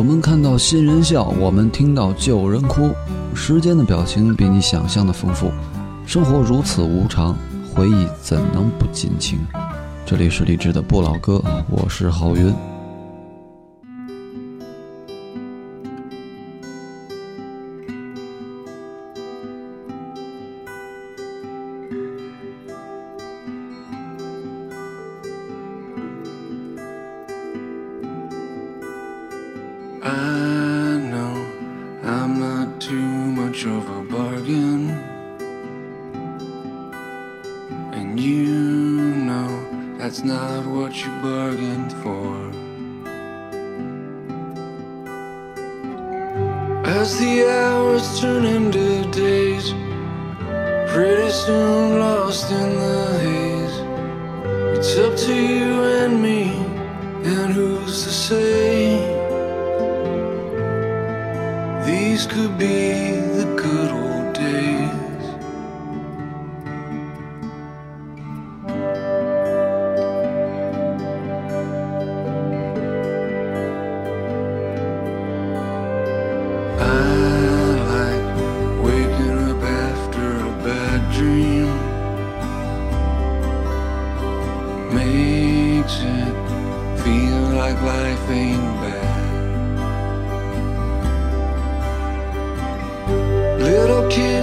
我们看到新人笑，我们听到旧人哭。时间的表情比你想象的丰富，生活如此无常，回忆怎能不尽情？这里是励志的不老歌，我是郝云。As the hours turn into days, pretty soon lost in the haze. It's up to you and me, and who's to say? These could be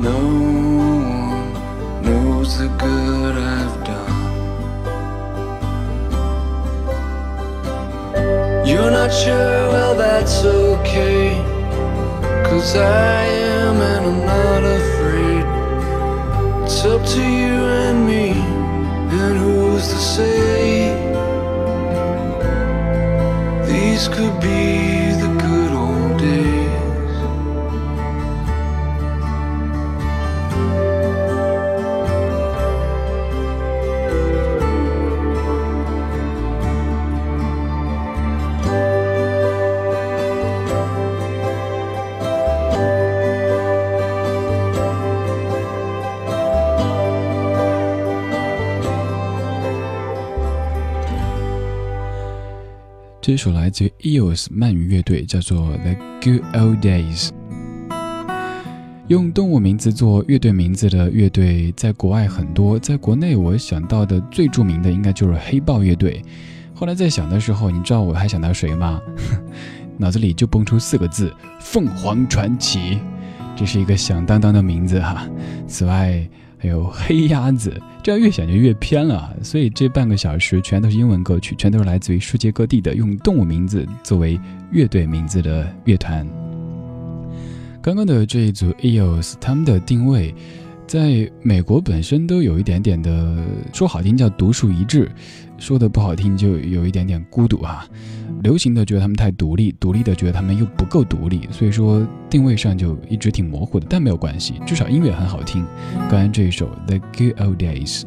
No one knows the good I've done. You're not sure, well, that's okay. Cause I am, and I'm not afraid. It's up to you and me, and who's to say? 这首来自于 EOS 鳗鱼乐队，叫做 The Good Old Days。用动物名字做乐队名字的乐队，在国外很多，在国内我想到的最著名的应该就是黑豹乐队。后来在想的时候，你知道我还想到谁吗？脑子里就蹦出四个字：凤凰传奇。这是一个响当当的名字哈。此外，还有黑鸭子，这样越想就越偏了。所以这半个小时全都是英文歌曲，全都是来自于世界各地的用动物名字作为乐队名字的乐团。刚刚的这一组 EOS，他们的定位在美国本身都有一点点的，说好听叫独树一帜，说的不好听就有一点点孤独啊。流行的觉得他们太独立，独立的觉得他们又不够独立，所以说定位上就一直挺模糊的。但没有关系，至少音乐很好听。刚刚这一首《The Good Old Days》，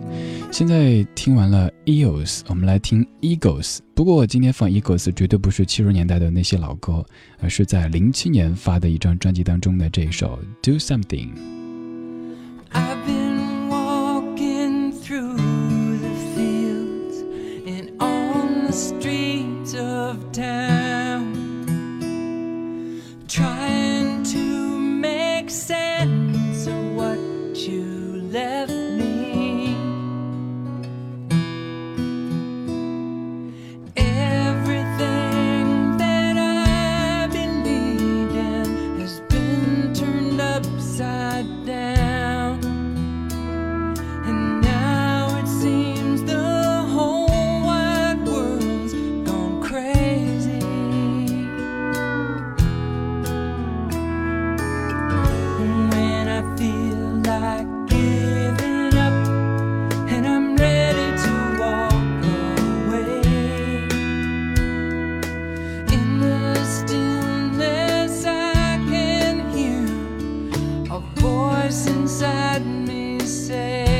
现在听完了 EOS，我们来听 Eagles。不过今天放 Eagles 绝对不是七十年代的那些老歌，而是在零七年发的一张专辑当中的这一首《Do Something》。I've been walking through the fields and on the streets of town. voice inside me say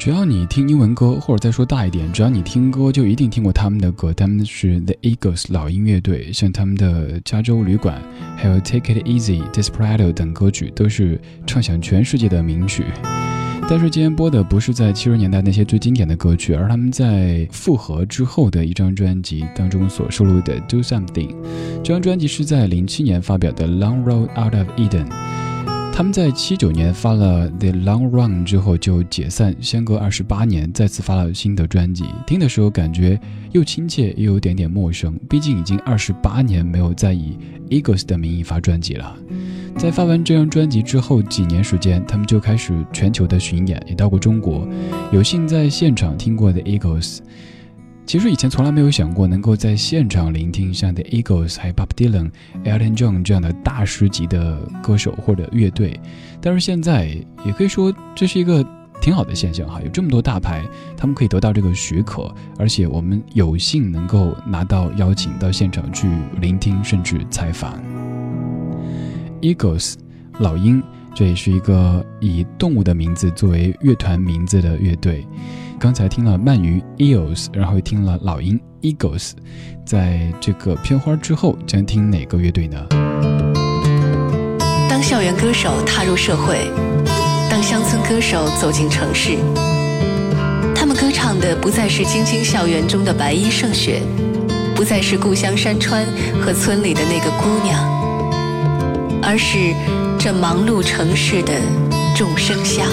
只要你听英文歌，或者再说大一点，只要你听歌，就一定听过他们的歌。他们是 The Eagles 老鹰乐队，像他们的《加州旅馆》，还有《Take It Easy》、《Desperado》等歌曲，都是唱响全世界的名曲。但是今天播的不是在七十年代那些最经典的歌曲，而他们在复合之后的一张专辑当中所收录的《Do Something》。这张专辑是在零七年发表的《Long Road Out of Eden》。他们在七九年发了《The Long Run》之后就解散，相隔二十八年再次发了新的专辑。听的时候感觉又亲切又有点点陌生，毕竟已经二十八年没有再以 Eagles 的名义发专辑了。在发完这张专辑之后几年时间，他们就开始全球的巡演，也到过中国，有幸在现场听过 The Eagles。其实以前从来没有想过能够在现场聆听像 The Eagles、还有 Bob Dylan、Elton John 这样的大师级的歌手或者乐队，但是现在也可以说这是一个挺好的现象哈，有这么多大牌，他们可以得到这个许可，而且我们有幸能够拿到邀请到现场去聆听甚至采访。Eagles 老鹰，这也是一个以动物的名字作为乐团名字的乐队。刚才听了鳗鱼 eels，然后又听了老鹰 eagles，在这个片花之后，将听哪个乐队呢？当校园歌手踏入社会，当乡村歌手走进城市，他们歌唱的不再是京津校园中的白衣胜雪，不再是故乡山川和村里的那个姑娘，而是这忙碌城市的众生相。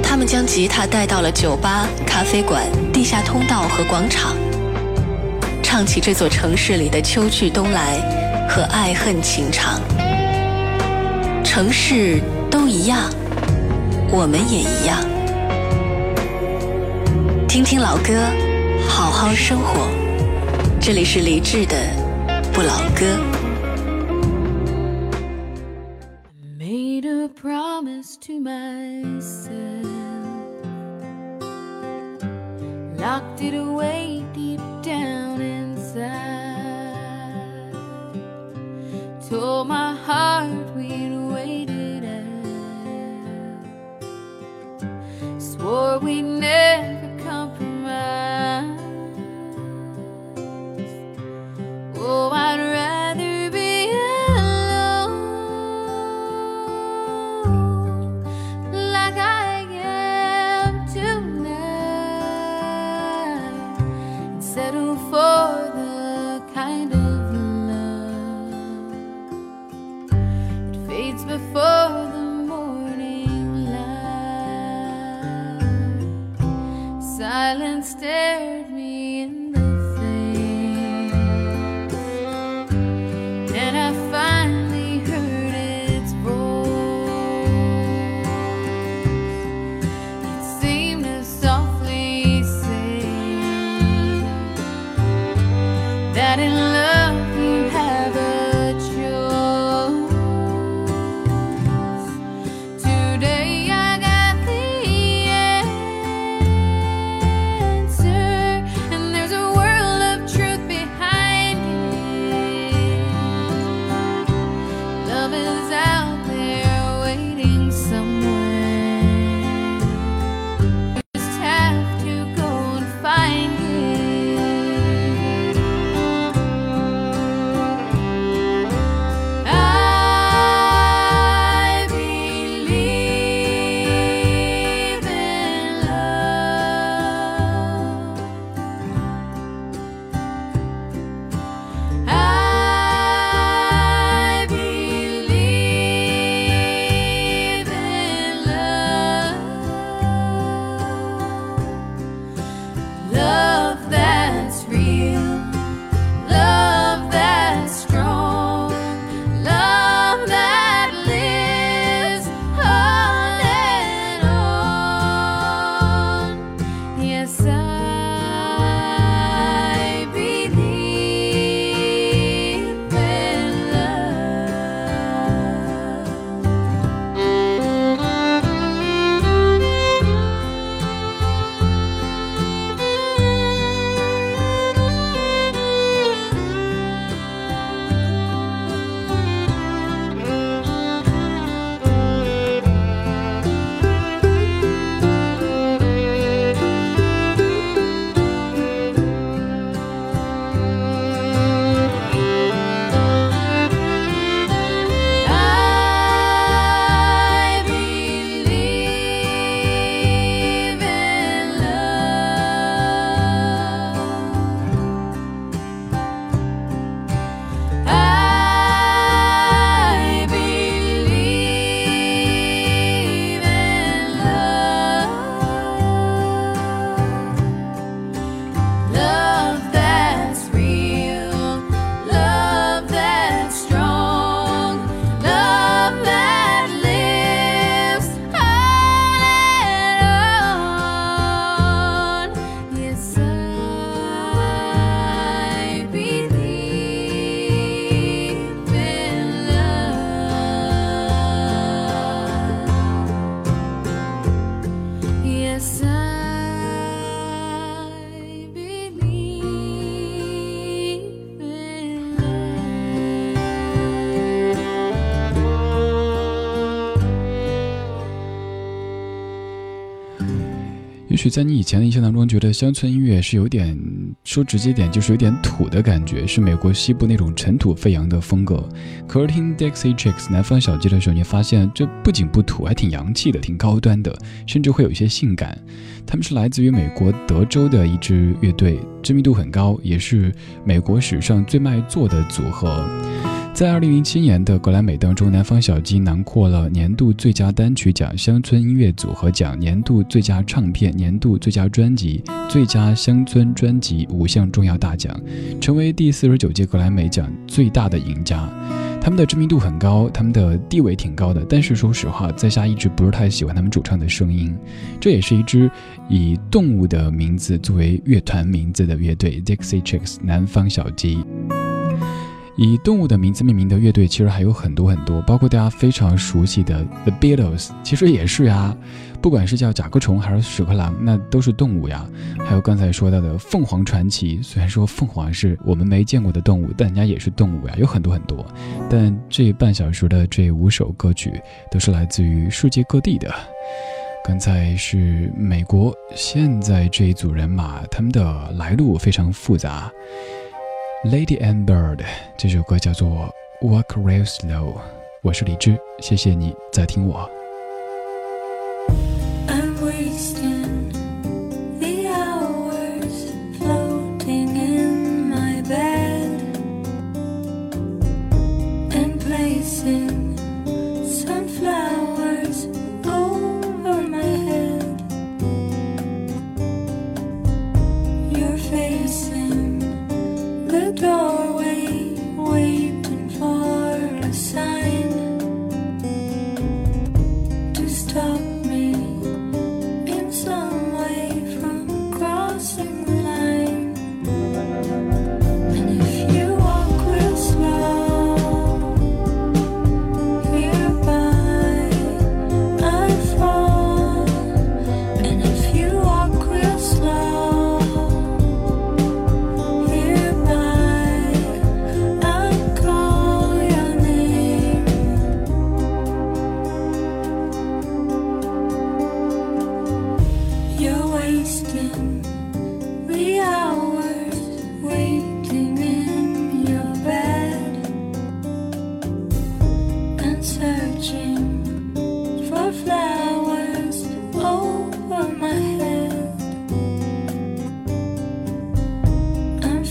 他们将吉他带到了酒吧、咖啡馆、地下通道和广场，唱起这座城市里的秋去冬来和爱恨情长。城市都一样，我们也一样。听听老歌，好好生活。这里是李志的不老歌。A promise to myself. locked it away deep down inside. Told my heart fades before the 许在你以前的印象当中，觉得乡村音乐是有点说直接点，就是有点土的感觉，是美国西部那种尘土飞扬的风格。可是听 Dixie Chicks 南方小鸡的时候，你发现这不仅不土，还挺洋气的，挺高端的，甚至会有一些性感。他们是来自于美国德州的一支乐队，知名度很高，也是美国史上最卖座的组合。在二零零七年的格莱美当中，南方小鸡囊括了年度最佳单曲奖、乡村音乐组合奖、年度最佳唱片、年度最佳专辑、最佳乡村专辑五项重要大奖，成为第四十九届格莱美奖最大的赢家。他们的知名度很高，他们的地位挺高的，但是说实话，在下一直不是太喜欢他们主唱的声音。这也是一支以动物的名字作为乐团名字的乐队 ——Dixie Chicks 南方小鸡。以动物的名字命名的乐队其实还有很多很多，包括大家非常熟悉的 The Beatles，其实也是呀。不管是叫甲壳虫还是屎壳郎，那都是动物呀。还有刚才说到的凤凰传奇，虽然说凤凰是我们没见过的动物，但人家也是动物呀，有很多很多。但这半小时的这五首歌曲都是来自于世界各地的。刚才是美国，现在这一组人马，他们的来路非常复杂。Lady and Bird 这首歌叫做 Walk Real Slow，我是李志，谢谢你在听我。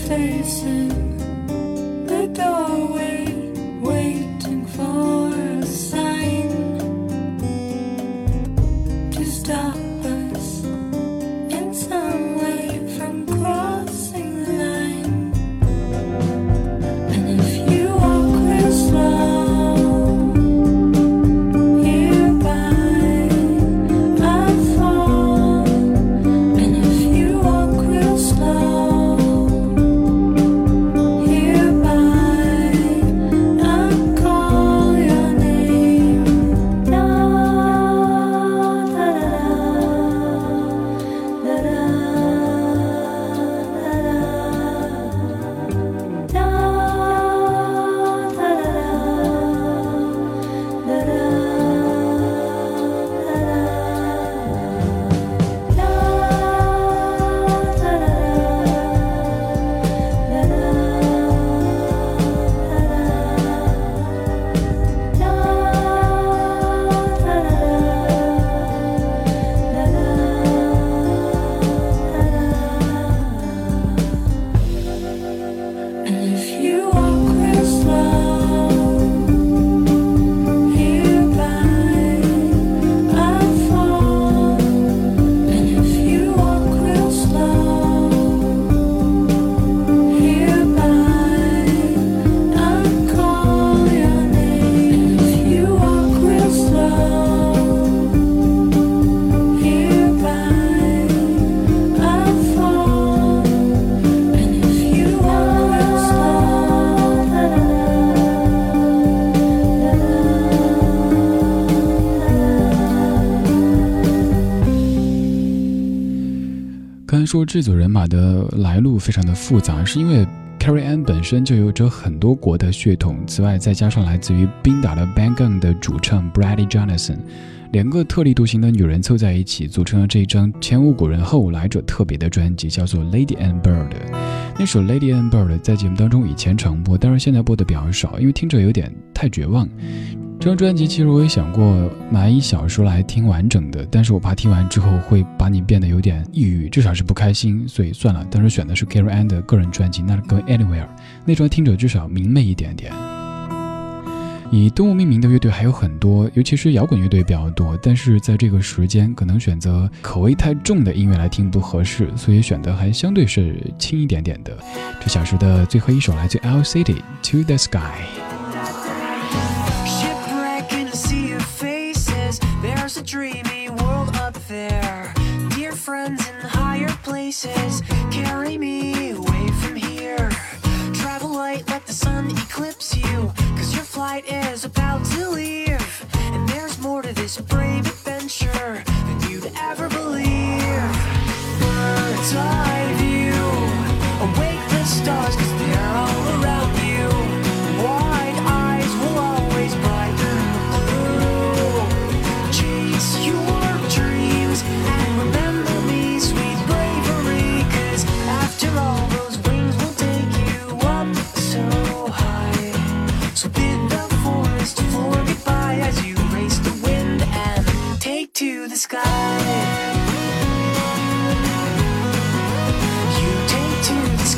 faces 这组人马的来路非常的复杂，是因为 Carrie Ann 本身就有着很多国的血统，此外再加上来自于冰岛的 Bang Gun 的主唱 Bradley Jonathan，两个特立独行的女人凑在一起，组成了这一张前无古人后无来者特别的专辑，叫做《Lady and Bird》。那首《Lady and Bird》在节目当中以前常播，但是现在播的比较少，因为听着有点太绝望。这张专辑其实我也想过买一小说来听完整的，但是我怕听完之后会把你变得有点抑郁，至少是不开心，所以算了。当时选的是 Carrie Ann 的个人专辑《Not Going Anywhere》，那张听着至少明媚一点点。以动物命名的乐队还有很多，尤其是摇滚乐队比较多，但是在这个时间可能选择口味太重的音乐来听不合适，所以选的还相对是轻一点点的。这小时的最后一首来自 L City To The Sky。Friends in higher places, carry me away from here. Travel light, let the sun eclipse you. Cause your flight is about to leave. And there's more to this brave